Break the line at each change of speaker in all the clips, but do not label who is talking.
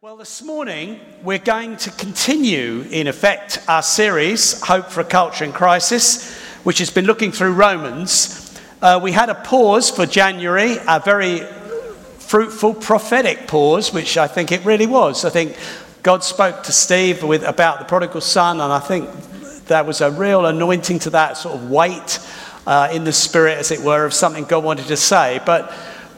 Well, this morning we're going to continue, in effect, our series, Hope for a Culture in Crisis, which has been looking through Romans. Uh, we had a pause for January, a very fruitful prophetic pause, which I think it really was. I think God spoke to Steve with, about the prodigal son, and I think there was a real anointing to that sort of weight uh, in the spirit, as it were, of something God wanted to say. But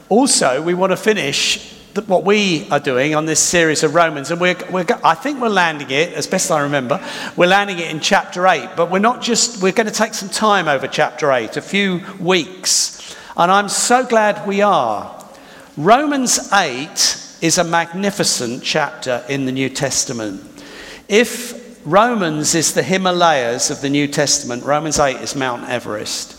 also, we want to finish what we are doing on this series of Romans, and we're, we're, I think we're landing it, as best I remember, we're landing it in chapter 8, but we're not just, we're going to take some time over chapter 8, a few weeks, and I'm so glad we are. Romans 8 is a magnificent chapter in the New Testament. If Romans is the Himalayas of the New Testament, Romans 8 is Mount Everest.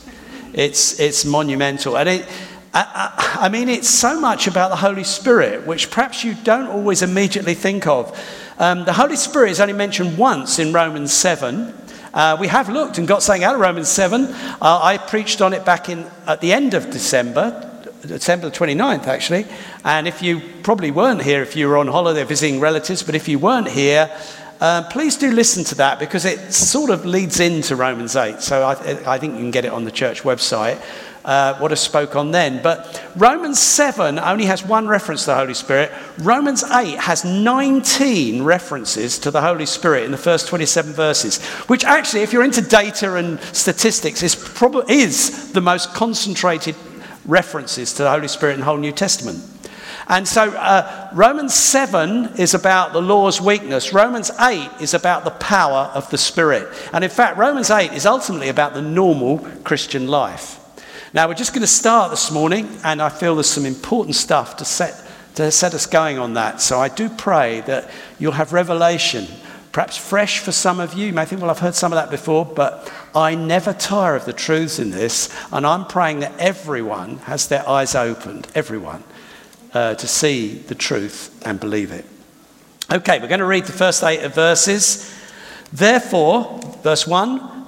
It's, it's monumental. And it, I, mean, it's so much about the Holy Spirit, which perhaps you don't always immediately think of. Um, the Holy Spirit is only mentioned once in Romans 7. Uh, we have looked and got something out of Romans 7. Uh, I preached on it back in, at the end of December, December 29th, actually. And if you probably weren't here, if you were on holiday visiting relatives, but if you weren't here, uh, please do listen to that because it sort of leads into Romans 8. So I, I think you can get it on the church website uh, what I spoke on then. But Romans 7 only has one reference to the Holy Spirit. Romans 8 has 19 references to the Holy Spirit in the first 27 verses, which actually, if you're into data and statistics, is, probably, is the most concentrated references to the Holy Spirit in the whole New Testament. And so uh, Romans 7 is about the law's weakness. Romans 8 is about the power of the Spirit. And in fact, Romans 8 is ultimately about the normal Christian life. Now, we're just going to start this morning, and I feel there's some important stuff to set, to set us going on that. So I do pray that you'll have revelation, perhaps fresh for some of you. You may think, well, I've heard some of that before, but I never tire of the truths in this, and I'm praying that everyone has their eyes opened, everyone, uh, to see the truth and believe it. Okay, we're going to read the first eight verses. Therefore, verse 1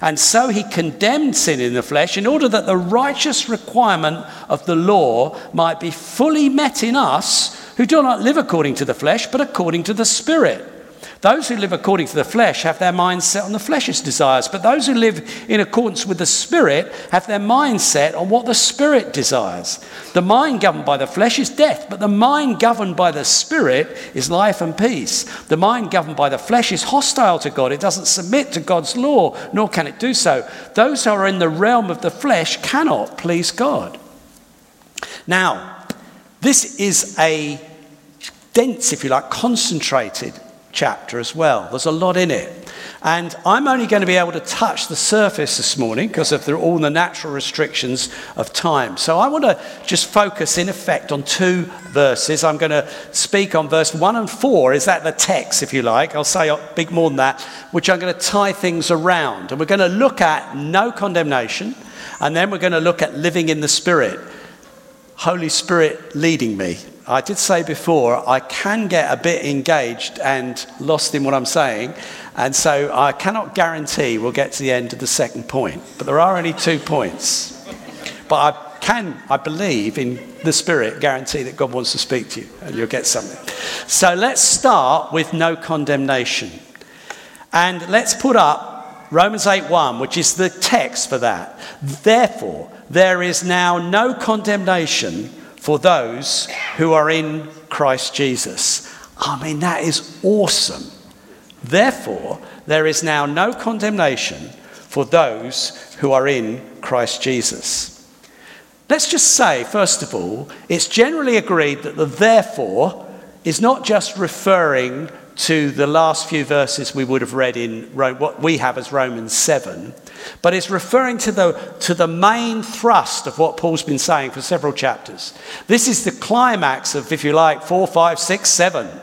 And so he condemned sin in the flesh in order that the righteous requirement of the law might be fully met in us who do not live according to the flesh, but according to the Spirit. Those who live according to the flesh have their minds set on the flesh's desires, but those who live in accordance with the Spirit have their mind set on what the Spirit desires. The mind governed by the flesh is death, but the mind governed by the Spirit is life and peace. The mind governed by the flesh is hostile to God. It doesn't submit to God's law, nor can it do so. Those who are in the realm of the flesh cannot please God. Now, this is a dense, if you like, concentrated chapter as well. There's a lot in it. And I'm only going to be able to touch the surface this morning because of the, all the natural restrictions of time. So I want to just focus, in effect, on two verses. I'm going to speak on verse 1 and 4. Is that the text, if you like? I'll say a big more than that, which I'm going to tie things around. And we're going to look at no condemnation, and then we're going to look at living in the Spirit. Holy Spirit leading me. I did say before, I can get a bit engaged and lost in what I'm saying, and so I cannot guarantee we'll get to the end of the second point. But there are only two points. But I can, I believe, in the Spirit, guarantee that God wants to speak to you and you'll get something. So let's start with no condemnation. And let's put up Romans 8:1, which is the text for that. Therefore, there is now no condemnation for those who are in Christ Jesus. I mean, that is awesome. Therefore, there is now no condemnation for those who are in Christ Jesus. Let's just say, first of all, it's generally agreed that the therefore is not just referring to the last few verses we would have read in what we have as Romans 7, but it's referring to the, to the main thrust of what Paul's been saying for several chapters. This is the climax of, if you like, 4, 5, 6, 7.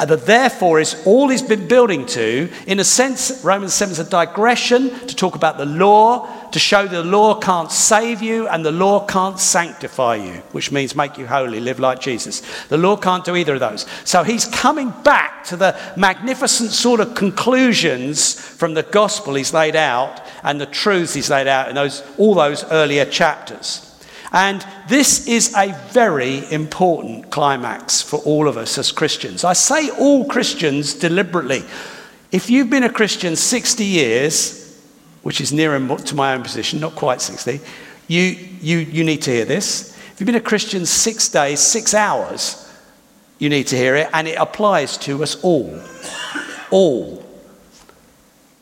And the therefore is all he's been building to. In a sense, Romans 7 is a digression to talk about the law, to show the law can't save you and the law can't sanctify you, which means make you holy, live like Jesus. The law can't do either of those. So he's coming back to the magnificent sort of conclusions from the gospel he's laid out and the truths he's laid out in those, all those earlier chapters. And this is a very important climax for all of us as Christians. I say all Christians deliberately. If you've been a Christian 60 years, which is nearer to my own position, not quite 60, you, you, you need to hear this. If you've been a Christian six days, six hours, you need to hear it, and it applies to us all. All.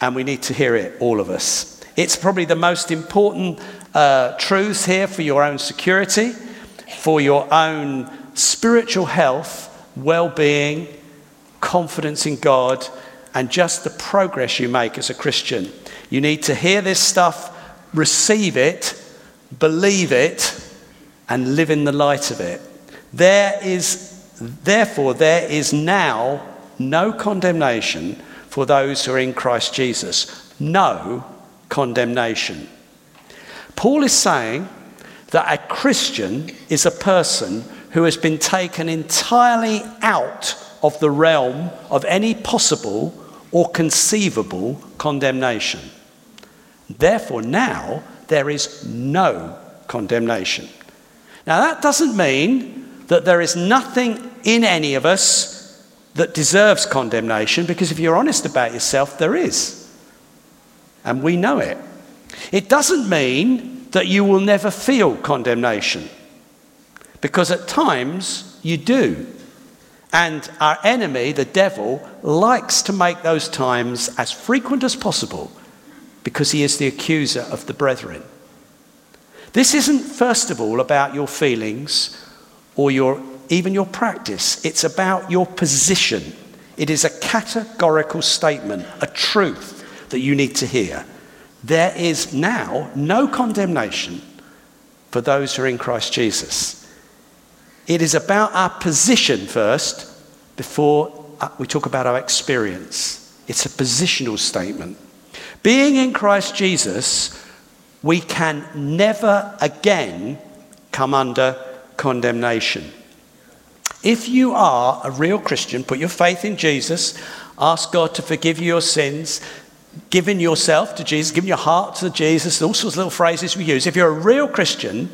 And we need to hear it, all of us. It's probably the most important uh, truth here for your own security, for your own spiritual health, well being, confidence in God, and just the progress you make as a Christian. You need to hear this stuff, receive it, believe it, and live in the light of it. There is, therefore, there is now no condemnation for those who are in Christ Jesus. No condemnation. Paul is saying that a Christian is a person who has been taken entirely out of the realm of any possible or conceivable condemnation. Therefore, now there is no condemnation. Now, that doesn't mean that there is nothing in any of us that deserves condemnation, because if you're honest about yourself, there is. And we know it. It doesn't mean that you will never feel condemnation, because at times you do. And our enemy, the devil, likes to make those times as frequent as possible because he is the accuser of the brethren. This isn't, first of all, about your feelings or your, even your practice, it's about your position. It is a categorical statement, a truth that you need to hear. There is now no condemnation for those who are in Christ Jesus. It is about our position first before uh, we talk about our experience. It's a positional statement. Being in Christ Jesus, we can never again come under condemnation. If you are a real Christian, put your faith in Jesus, ask God to forgive you your sins, giving yourself to Jesus, giving your heart to Jesus, all sorts of little phrases we use. If you're a real Christian,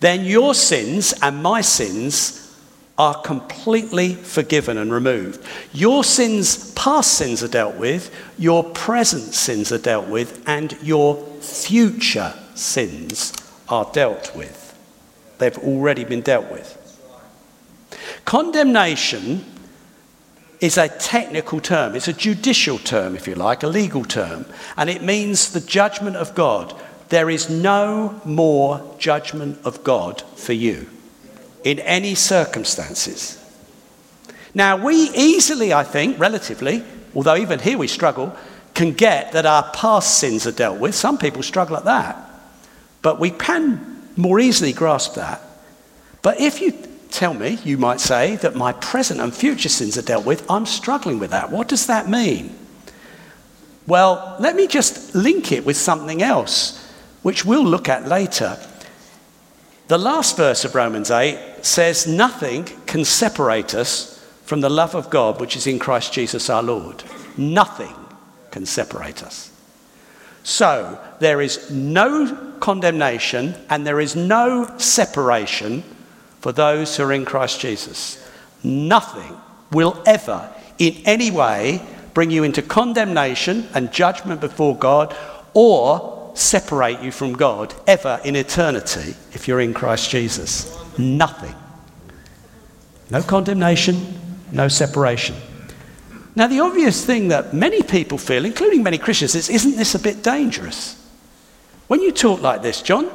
then your sins and my sins are completely forgiven and removed. Your sins, past sins, are dealt with, your present sins are dealt with, and your future sins are dealt with. They've already been dealt with. Condemnation is a technical term, it's a judicial term, if you like, a legal term, and it means the judgment of God. There is no more judgment of God for you in any circumstances. Now, we easily, I think, relatively, although even here we struggle, can get that our past sins are dealt with. Some people struggle at that. But we can more easily grasp that. But if you tell me, you might say, that my present and future sins are dealt with, I'm struggling with that. What does that mean? Well, let me just link it with something else, which we'll look at later. The last verse of Romans 8 says, Nothing can separate us from the love of God which is in Christ Jesus our Lord. Nothing can separate us. So there is no condemnation and there is no separation for those who are in Christ Jesus. Nothing will ever, in any way, bring you into condemnation and judgment before God or separate you from God ever in eternity if you're in Christ Jesus. Nothing. No condemnation, no separation. Now, the obvious thing that many people feel, including many Christians, is isn't this a bit dangerous? When you talk like this, John,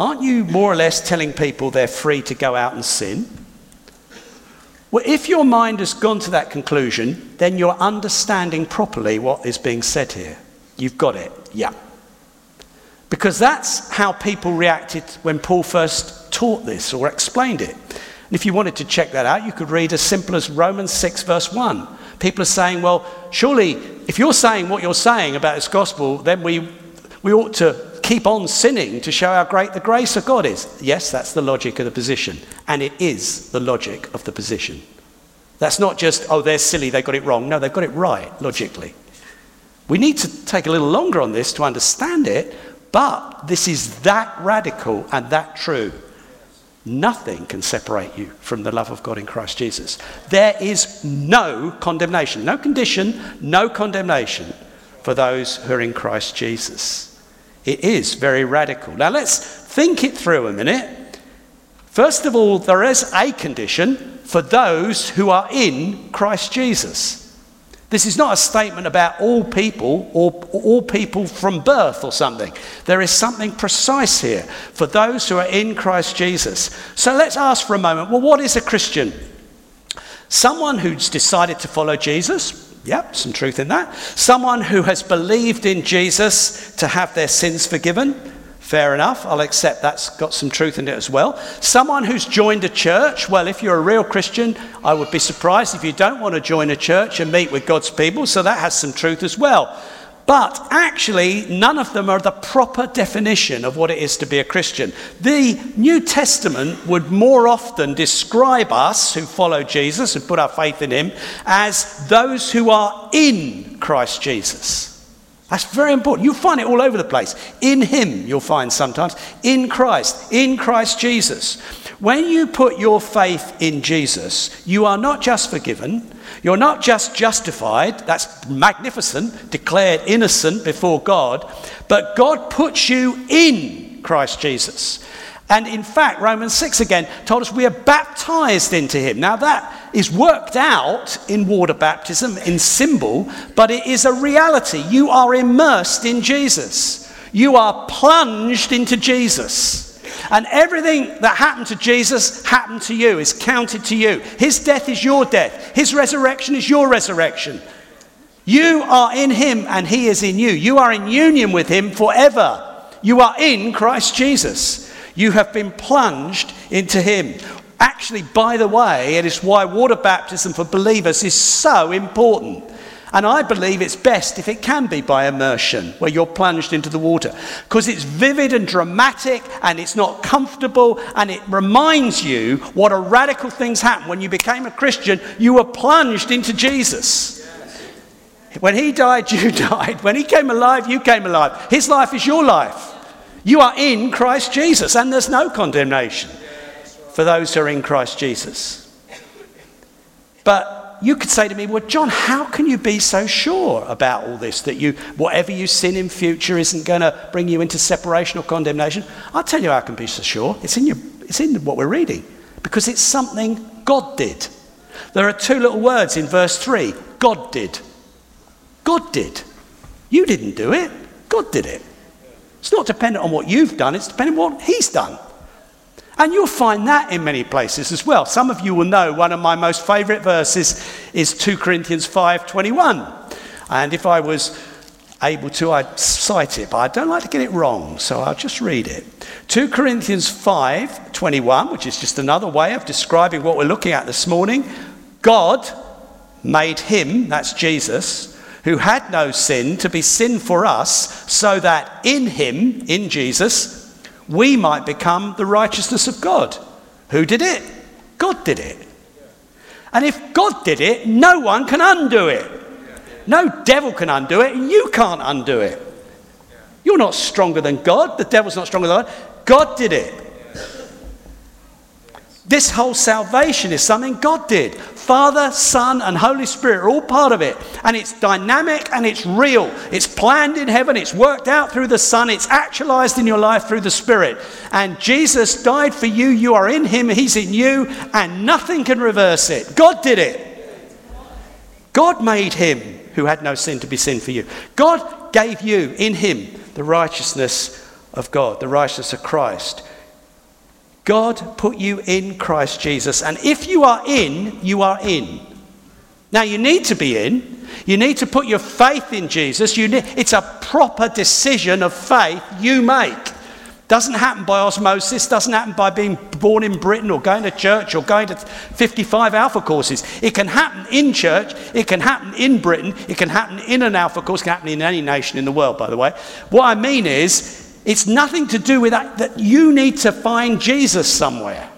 aren't you more or less telling people they're free to go out and sin? Well, if your mind has gone to that conclusion, then you're understanding properly what is being said here. You've got it. Yeah. Because that's how people reacted when Paul first taught this or explained it. And if you wanted to check that out, you could read as simple as Romans 6, verse 1. People are saying, well, surely if you're saying what you're saying about this gospel, then we, we ought to keep on sinning to show how great the grace of God is. Yes, that's the logic of the position. And it is the logic of the position. That's not just, oh, they're silly, they got it wrong. No, they've got it right, logically. We need to take a little longer on this to understand it, but this is that radical and that true. Nothing can separate you from the love of God in Christ Jesus. There is no condemnation, no condition, no condemnation for those who are in Christ Jesus. It is very radical. Now let's think it through a minute. First of all, there is a condition for those who are in Christ Jesus. This is not a statement about all people or all people from birth or something. There is something precise here for those who are in Christ Jesus. So let's ask for a moment well, what is a Christian? Someone who's decided to follow Jesus. Yep, some truth in that. Someone who has believed in Jesus to have their sins forgiven. Fair enough. I'll accept that's got some truth in it as well. Someone who's joined a church. Well, if you're a real Christian, I would be surprised if you don't want to join a church and meet with God's people. So that has some truth as well. But actually, none of them are the proper definition of what it is to be a Christian. The New Testament would more often describe us who follow Jesus and put our faith in Him as those who are in Christ Jesus. That's very important. You'll find it all over the place. In Him, you'll find sometimes. In Christ. In Christ Jesus. When you put your faith in Jesus, you are not just forgiven, you're not just justified, that's magnificent, declared innocent before God, but God puts you in Christ Jesus. And in fact, Romans 6 again told us we are baptized into him. Now, that is worked out in water baptism, in symbol, but it is a reality. You are immersed in Jesus, you are plunged into Jesus. And everything that happened to Jesus happened to you, is counted to you. His death is your death, His resurrection is your resurrection. You are in Him and He is in you. You are in union with Him forever. You are in Christ Jesus. You have been plunged into Him. Actually, by the way, it is why water baptism for believers is so important. And I believe it's best if it can be by immersion, where you're plunged into the water, because it's vivid and dramatic and it's not comfortable and it reminds you what a radical things happened. When you became a Christian, you were plunged into Jesus. When he died, you died. When he came alive, you came alive. His life is your life. You are in Christ Jesus, and there's no condemnation for those who are in Christ Jesus. But you could say to me, Well, John, how can you be so sure about all this that you, whatever you sin in future isn't going to bring you into separation or condemnation? I'll tell you how I can be so sure. It's in, your, it's in what we're reading because it's something God did. There are two little words in verse 3 God did. God did. You didn't do it, God did it. It's not dependent on what you've done, it's dependent on what He's done. And you'll find that in many places as well. Some of you will know one of my most favorite verses is 2 Corinthians 5:21. And if I was able to, I'd cite it, but I don't like to get it wrong, so I'll just read it. 2 Corinthians 5:21, which is just another way of describing what we're looking at this morning. God made him, that's Jesus, who had no sin to be sin for us, so that in him, in Jesus, we might become the righteousness of God. Who did it? God did it. And if God did it, no one can undo it. No devil can undo it, and you can't undo it. You're not stronger than God. The devil's not stronger than God. God did it. This whole salvation is something God did. Father, Son, and Holy Spirit are all part of it. And it's dynamic and it's real. It's planned in heaven, it's worked out through the Son, it's actualized in your life through the Spirit. And Jesus died for you. You are in Him, He's in you, and nothing can reverse it. God did it. God made Him who had no sin to be sin for you. God gave you in Him the righteousness of God, the righteousness of Christ. God put you in Christ Jesus. And if you are in, you are in. Now, you need to be in. You need to put your faith in Jesus. Need, it's a proper decision of faith you make. Doesn't happen by osmosis, doesn't happen by being born in Britain or going to church or going to 55 alpha courses. It can happen in church, it can happen in Britain, it can happen in an alpha course, it can happen in any nation in the world, by the way. What I mean is, it's nothing to do with that, that you need to find Jesus somewhere.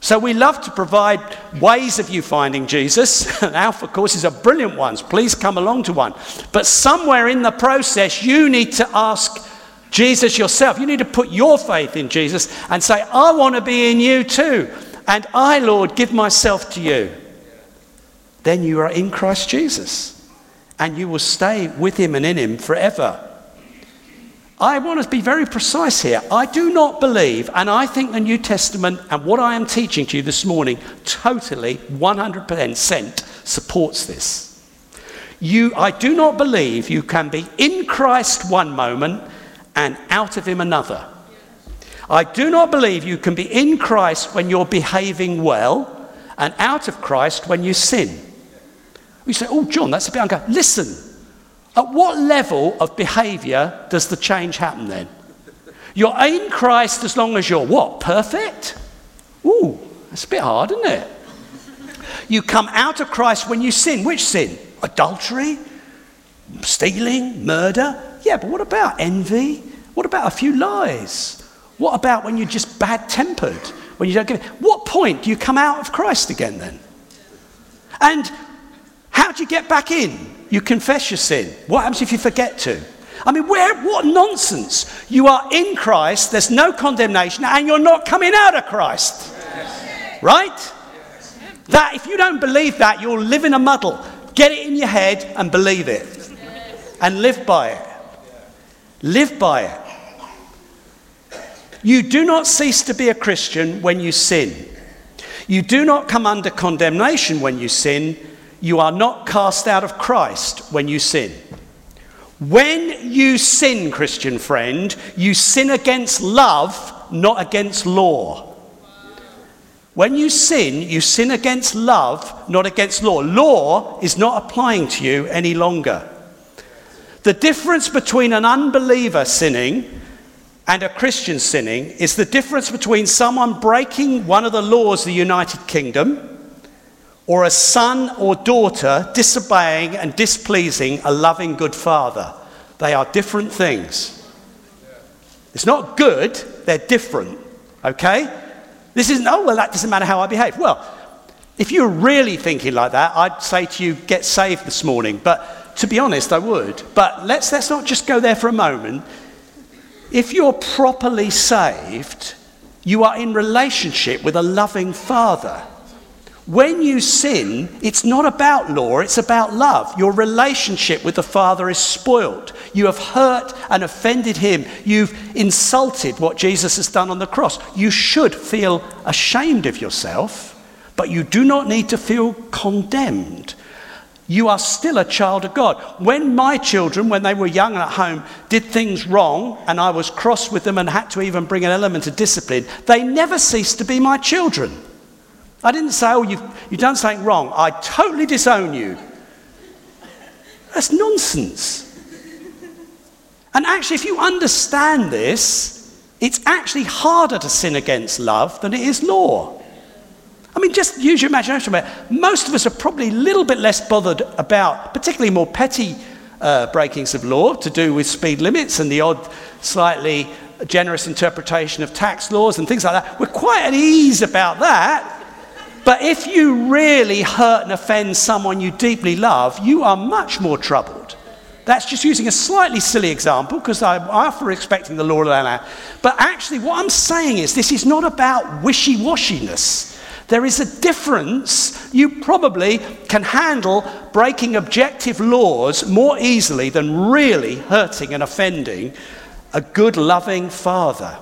So we love to provide ways of you finding Jesus. And Alpha courses are brilliant ones. Please come along to one. But somewhere in the process, you need to ask Jesus yourself. You need to put your faith in Jesus and say, I want to be in you too. And I, Lord, give myself to you. Then you are in Christ Jesus. And you will stay with him and in him forever. I want to be very precise here. I do not believe, and I think the New Testament and what I am teaching to you this morning totally 100% supports this. You, I do not believe you can be in Christ one moment and out of Him another. I do not believe you can be in Christ when you're behaving well and out of Christ when you sin. You say, Oh, John, that's a bit unfair. Listen, at what level of behavior does the change happen then? You're in Christ as long as you're what? Perfect? Ooh, that's a bit hard, isn't it? You come out of Christ when you sin. Which sin? Adultery? Stealing? Murder? Yeah, but what about envy? What about a few lies? What about when you're just bad tempered? When you don't give What point do you come out of Christ again then? And how do you get back in? You confess your sin. What happens if you forget to? I mean, where, what nonsense. You are in Christ, there's no condemnation, and you're not coming out of Christ. Yes. Right? Yes. That, if you don't believe that, you'll live in a muddle. Get it in your head and believe it. Yes. And live by it. Live by it. You do not cease to be a Christian when you sin. You do not come under condemnation when you sin you are not cast out of Christ when you sin. When you sin, Christian friend, you sin against love, not against law. When you sin, you sin against love, not against law. Law is not applying to you any longer. The difference between an unbeliever sinning and a Christian sinning is the difference between someone breaking one of the laws of the United Kingdom or a son or daughter disobeying and displeasing a loving good father. They are different things. It's not good, they're different. Okay? This isn't, oh, well, that doesn't matter how I behave. Well, if you're really thinking like that, I'd say to you, get saved this morning. But to be honest, I would. But let's, let's not just go there for a moment. If you're properly saved, you are in relationship with a loving father. When you sin, it's not about law, it's about love. Your relationship with the Father is spoiled. You have hurt and offended Him. You've insulted what Jesus has done on the cross. You should feel ashamed of yourself, but you do not need to feel condemned. You are still a child of God. When my children, when they were young and at home, did things wrong and I was cross with them and had to even bring an element of discipline, they never ceased to be my children. I didn't say, oh, you've, you've done something wrong. I totally disown you. That's nonsense. And actually, if you understand this, it's actually harder to sin against love than it is law. I mean, just use your imagination. Most of us are probably a little bit less bothered about, particularly more petty uh, breakings of law to do with speed limits and the odd, slightly generous interpretation of tax laws and things like that. We're quite at ease about that. But if you really hurt and offend someone you deeply love, you are much more troubled. That's just using a slightly silly example because I'm often expecting the law of land. But actually, what I'm saying is this is not about wishy washiness. There is a difference. You probably can handle breaking objective laws more easily than really hurting and offending a good, loving father.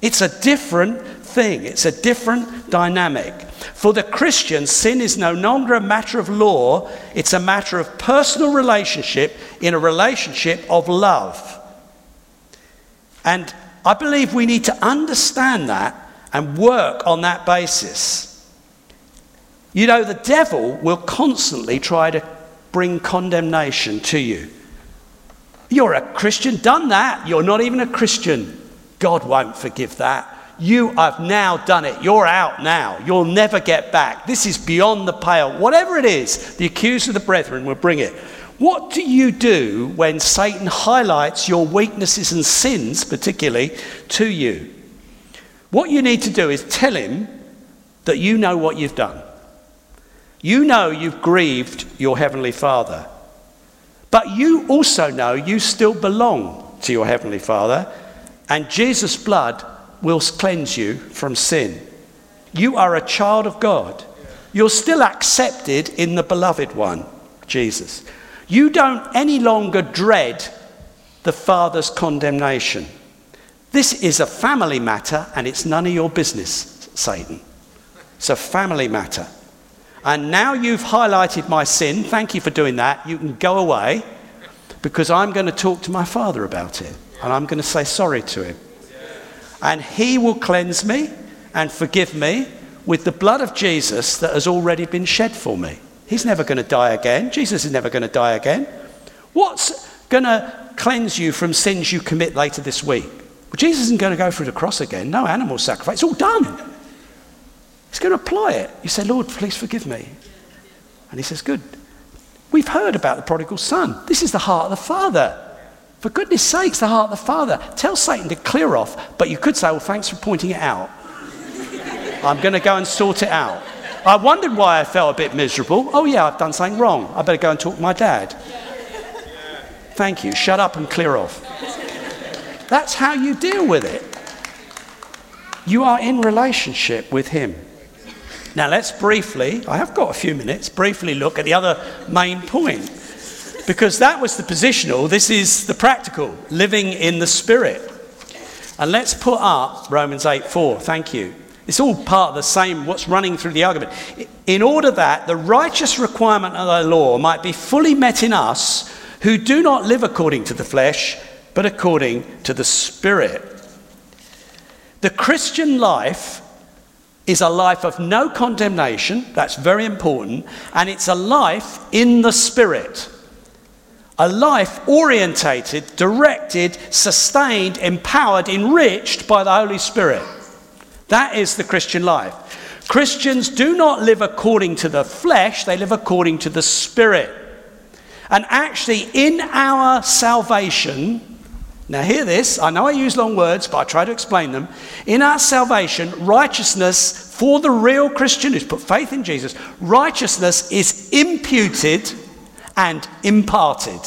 It's a different thing, it's a different dynamic. For the Christian, sin is no longer a matter of law, it's a matter of personal relationship in a relationship of love. And I believe we need to understand that and work on that basis. You know, the devil will constantly try to bring condemnation to you. You're a Christian, done that, you're not even a Christian. God won't forgive that. You have now done it. You're out now. You'll never get back. This is beyond the pale. Whatever it is, the accuser of the brethren will bring it. What do you do when Satan highlights your weaknesses and sins, particularly, to you? What you need to do is tell him that you know what you've done. You know you've grieved your Heavenly Father. But you also know you still belong to your Heavenly Father, and Jesus' blood will cleanse you from sin. You are a child of God. You're still accepted in the beloved one, Jesus. You don't any longer dread the Father's condemnation. This is a family matter and it's none of your business, Satan. It's a family matter. And now you've highlighted my sin. Thank you for doing that. You can go away because I'm going to talk to my Father about it and I'm going to say sorry to him. And he will cleanse me and forgive me with the blood of Jesus that has already been shed for me. He's never going to die again. Jesus is never going to die again. What's going to cleanse you from sins you commit later this week? Well, Jesus isn't going to go through the cross again. No animal sacrifice. It's all done. He's going to apply it. You say, Lord, please forgive me. And he says, Good. We've heard about the prodigal son. This is the heart of the Father. For goodness sakes, the heart of the Father. Tell Satan to clear off, but you could say, Well, thanks for pointing it out. I'm going to go and sort it out. I wondered why I felt a bit miserable. Oh, yeah, I've done something wrong. I better go and talk to my dad. Thank you. Shut up and clear off. That's how you deal with it. You are in relationship with Him. Now, let's briefly, I have got a few minutes, briefly look at the other main point. Because that was the positional, this is the practical, living in the Spirit. And let's put up Romans 8 4. Thank you. It's all part of the same, what's running through the argument. In order that the righteous requirement of the law might be fully met in us who do not live according to the flesh, but according to the Spirit. The Christian life is a life of no condemnation, that's very important, and it's a life in the Spirit. A life orientated, directed, sustained, empowered, enriched by the Holy Spirit. That is the Christian life. Christians do not live according to the flesh, they live according to the Spirit. And actually, in our salvation, now hear this, I know I use long words, but I try to explain them. In our salvation, righteousness for the real Christian who's put faith in Jesus, righteousness is imputed and imparted.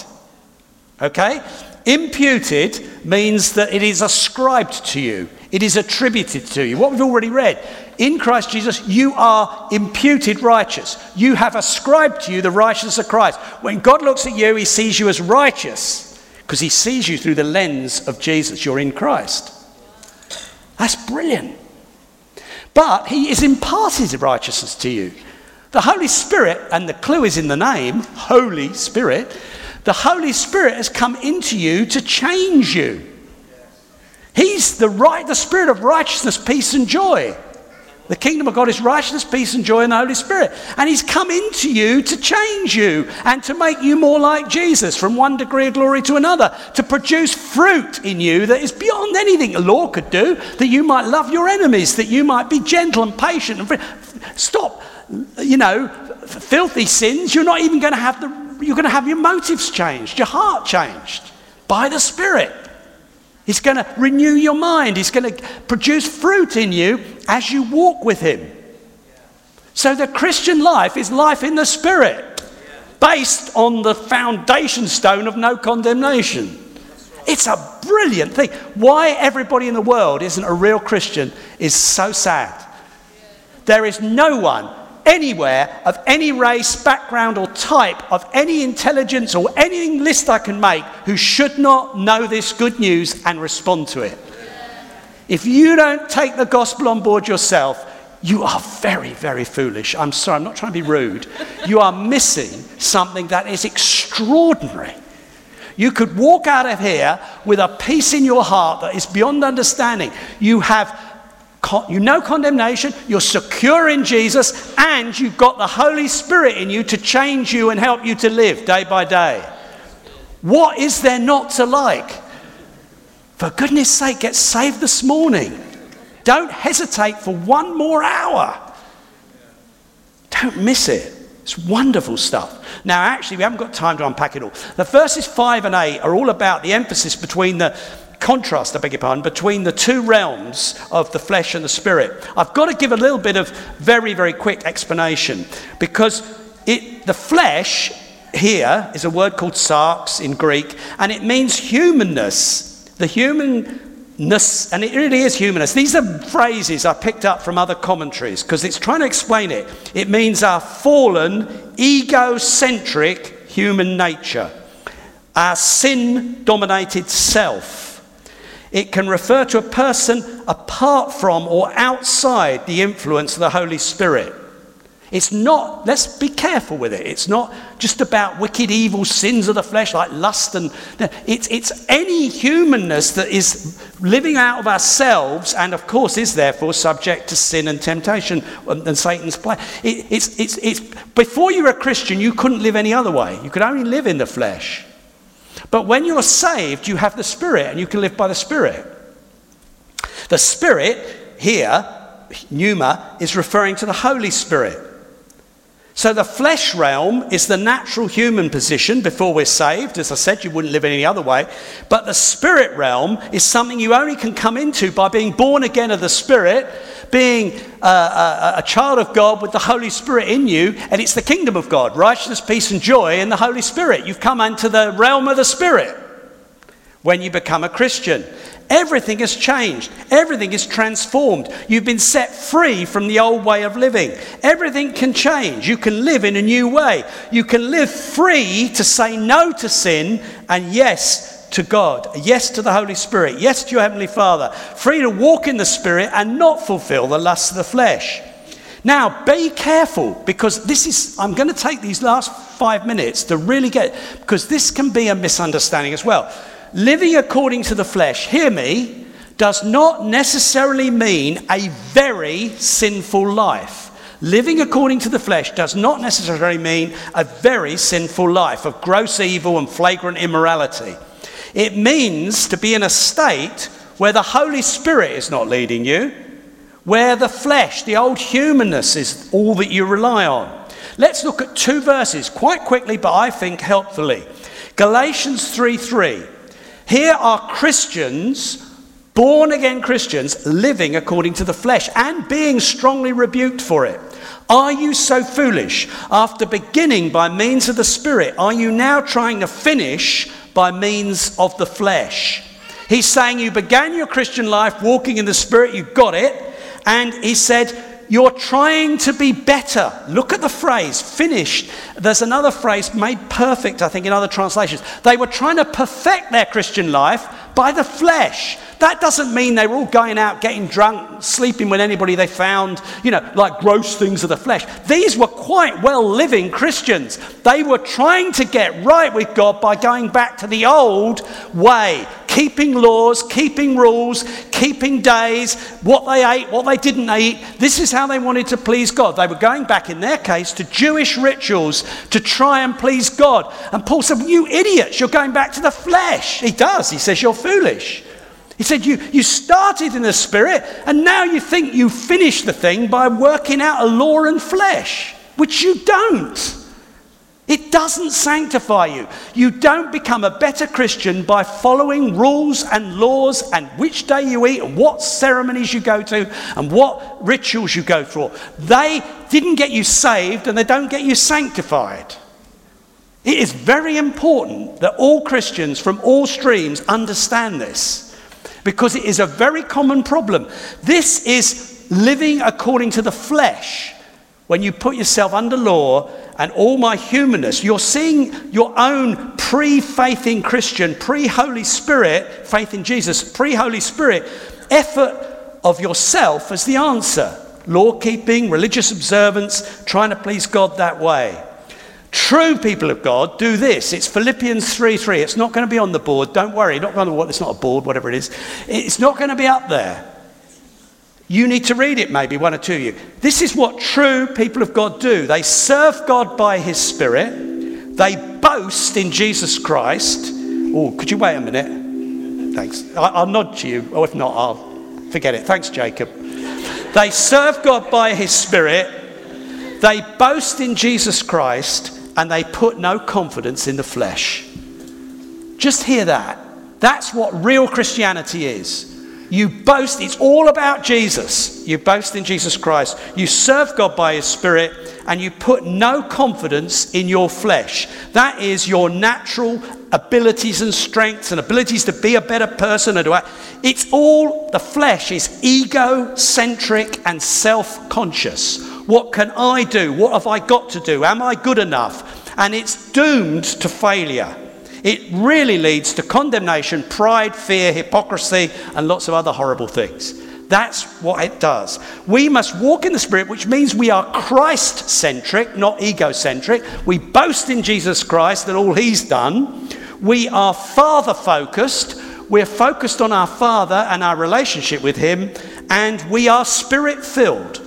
Okay? Imputed means that it is ascribed to you. It is attributed to you. What we've already read. In Christ Jesus, you are imputed righteous. You have ascribed to you the righteousness of Christ. When God looks at you, he sees you as righteous because he sees you through the lens of Jesus. You're in Christ. That's brilliant. But he is imparted righteousness to you. The Holy Spirit, and the clue is in the name, Holy Spirit, the Holy Spirit has come into you to change you. He's the right, the spirit of righteousness, peace, and joy. The kingdom of God is righteousness, peace, and joy in the Holy Spirit. And He's come into you to change you and to make you more like Jesus from one degree of glory to another, to produce fruit in you that is beyond anything the law could do, that you might love your enemies, that you might be gentle and patient. And free. stop, you know, filthy sins. You're not even going to have the, you're going to have your motives changed, your heart changed by the Spirit. He's going to renew your mind. He's going to produce fruit in you as you walk with Him. So the Christian life is life in the Spirit, based on the foundation stone of no condemnation. It's a brilliant thing. Why everybody in the world isn't a real Christian is so sad. There is no one anywhere of any race, background, or type, of any intelligence or any list I can make who should not know this good news and respond to it. If you don't take the gospel on board yourself, you are very, very foolish. I'm sorry, I'm not trying to be rude. You are missing something that is extraordinary. You could walk out of here with a peace in your heart that is beyond understanding. You have you know condemnation, you're secure in Jesus, and you've got the Holy Spirit in you to change you and help you to live day by day. What is there not to like? For goodness sake, get saved this morning. Don't hesitate for one more hour. Don't miss it. It's wonderful stuff. Now, actually, we haven't got time to unpack it all. The verses 5 and 8 are all about the emphasis between the contrast, I beg your pardon, between the two realms of the flesh and the spirit. I've got to give a little bit of very, very quick explanation because it, the flesh here is a word called sarx in Greek, and it means humanness. The humanness, and it really is humanness. These are phrases I picked up from other commentaries because it's trying to explain it. It means our fallen, egocentric human nature, our sin dominated self. It can refer to a person apart from or outside the influence of the Holy Spirit. It's not, let's be careful with it. It's not just about wicked, evil sins of the flesh like lust and. It's, it's any humanness that is living out of ourselves and, of course, is therefore subject to sin and temptation and, and Satan's play. It, it's, it's, it's, before you were a Christian, you couldn't live any other way. You could only live in the flesh. But when you're saved, you have the Spirit and you can live by the Spirit. The Spirit here, pneuma, is referring to the Holy Spirit. So the flesh realm is the natural human position before we're saved. As I said, you wouldn't live any other way. But the spirit realm is something you only can come into by being born again of the Spirit, being a, a, a child of God with the Holy Spirit in you. And it's the kingdom of God righteousness, peace, and joy in the Holy Spirit. You've come into the realm of the Spirit when you become a Christian. Everything has changed. Everything is transformed. You've been set free from the old way of living. Everything can change. You can live in a new way. You can live free to say no to sin and yes to God, yes to the Holy Spirit, yes to your Heavenly Father. Free to walk in the Spirit and not fulfill the lusts of the flesh. Now, be careful because this is, I'm going to take these last five minutes to really get, because this can be a misunderstanding as well living according to the flesh, hear me, does not necessarily mean a very sinful life. Living according to the flesh does not necessarily mean a very sinful life of gross evil and flagrant immorality. It means to be in a state where the Holy Spirit is not leading you, where the flesh, the old humanness, is all that you rely on. Let's look at two verses quite quickly, but I think helpfully. Galatians 3 3. Here are Christians, born again Christians, living according to the flesh and being strongly rebuked for it. Are you so foolish? After beginning by means of the Spirit, are you now trying to finish by means of the flesh? He's saying you began your Christian life walking in the Spirit, you got it, and he said, you're trying to be better. Look at the phrase, finished. There's another phrase, made perfect, I think, in other translations. They were trying to perfect their Christian life by the flesh. That doesn't mean they were all going out, getting drunk, sleeping with anybody they found, you know, like gross things of the flesh. These were quite well living Christians. They were trying to get right with God by going back to the old way, keeping laws, keeping rules, keeping days, what they ate, what they didn't eat. This is how they wanted to please God. They were going back, in their case, to Jewish rituals to try and please God. And Paul said, You idiots, you're going back to the flesh. He does. He says, You're foolish. He said, you, you started in the spirit, and now you think you finished the thing by working out a law and flesh, which you don't. It doesn't sanctify you. You don't become a better Christian by following rules and laws and which day you eat and what ceremonies you go to and what rituals you go through. They didn't get you saved and they don't get you sanctified. It is very important that all Christians from all streams understand this because it is a very common problem. This is living according to the flesh. When you put yourself under law and all my humanness, you're seeing your own pre faith in Christian, pre Holy Spirit, faith in Jesus, pre Holy Spirit, effort of yourself as the answer. Law keeping, religious observance, trying to please God that way. True people of God do this. It's Philippians 3 3. It's not going to be on the board. Don't worry. Not going to, it's not a board, whatever it is. It's not going to be up there. You need to read it, maybe, one or two of you. This is what true people of God do they serve God by His Spirit, they boast in Jesus Christ. Oh, could you wait a minute? Thanks. I'll nod to you, or if not, I'll forget it. Thanks, Jacob. They serve God by His Spirit They boast in Jesus Christ and they put no confidence in the flesh. Just hear that. That's what real Christianity is. You boast, it's all about Jesus. You boast in Jesus Christ. You serve God by His Spirit, and you put no confidence in your flesh. That is your natural abilities and strengths and abilities to be a better person and. It's all, the flesh is egocentric and self conscious. What can I do? What have I got to do? Am I good enough? And it's doomed to failure. It really leads to condemnation, pride, fear, hypocrisy, and lots of other horrible things. That's what it does. We must walk in the Spirit, which means we are Christ centric, not egocentric. We boast in Jesus Christ and all He's done. We are Father focused. We're focused on our Father and our relationship with Him. And we are Spirit filled.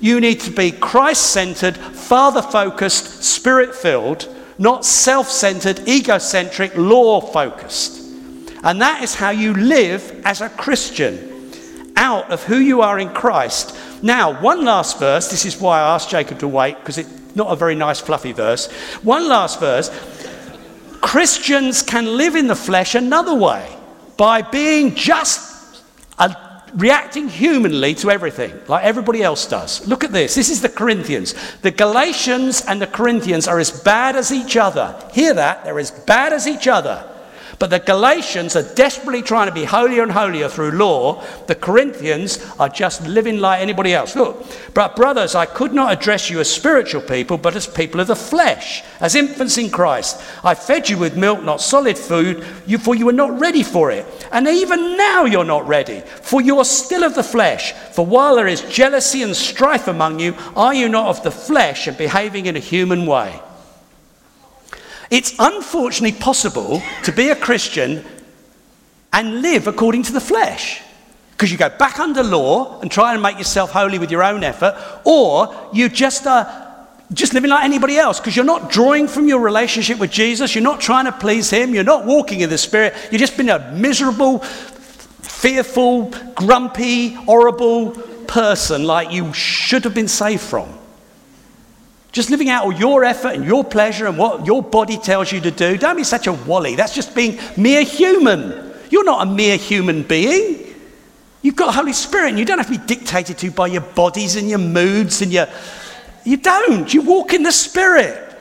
You need to be Christ centered, Father focused, Spirit filled not self centered, egocentric, law focused. And that is how you live as a Christian, out of who you are in Christ. Now, one last verse. This is why I asked Jacob to wait, because it's not a very nice, fluffy verse. One last verse. Christians can live in the flesh another way by being just a reacting humanly to everything, like everybody else does. Look at this. This is the Corinthians. The Galatians and the Corinthians are as bad as each other. Hear that? They're as bad as each other. But the Galatians are desperately trying to be holier and holier through law. The Corinthians are just living like anybody else. Look, but brothers, I could not address you as spiritual people, but as people of the flesh, as infants in Christ. I fed you with milk, not solid food, for you were not ready for it. And even now you're not ready, for you are still of the flesh. For while there is jealousy and strife among you, are you not of the flesh and behaving in a human way? It's unfortunately possible to be a Christian and live according to the flesh. Because you go back under law and try and make yourself holy with your own effort, or you just are uh, just living like anybody else because you're not drawing from your relationship with Jesus, you're not trying to please Him, you're not walking in the Spirit, you've just been a miserable, fearful, grumpy, horrible person like you should have been saved from. Just living out all your effort and your pleasure and what your body tells you to do. Don't be such a wally. That's just being mere human. You're not a mere human being. You've got the Holy Spirit and you don't have to be dictated to by your bodies and your moods and your. You don't. You walk in the Spirit.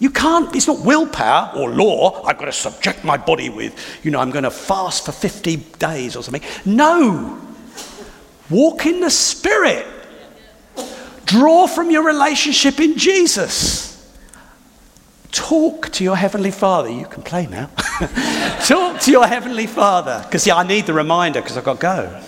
You can't, it's not willpower or law. I've got to subject my body with, you know, I'm going to fast for 50 days or something. No. Walk in the Spirit. Draw from your relationship in Jesus. Talk to your Heavenly Father. You can play now. Talk to your Heavenly Father. Because, yeah, I need the reminder because I've got to go.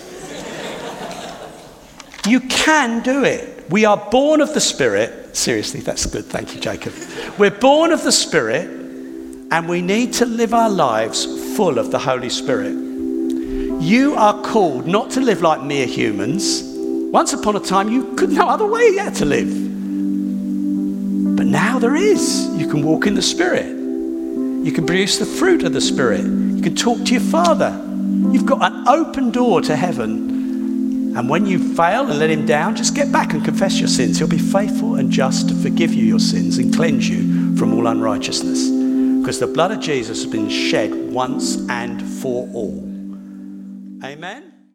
You can do it. We are born of the Spirit. Seriously, that's good. Thank you, Jacob. We're born of the Spirit, and we need to live our lives full of the Holy Spirit. You are called not to live like mere humans once upon a time, you could no other way yet to live. But now there is. You can walk in the Spirit. You can produce the fruit of the Spirit. You can talk to your Father. You've got an open door to heaven. And when you fail and let Him down, just get back and confess your sins. He'll be faithful and just to forgive you your sins and cleanse you from all unrighteousness. Because the blood of Jesus has been shed once and for all. Amen.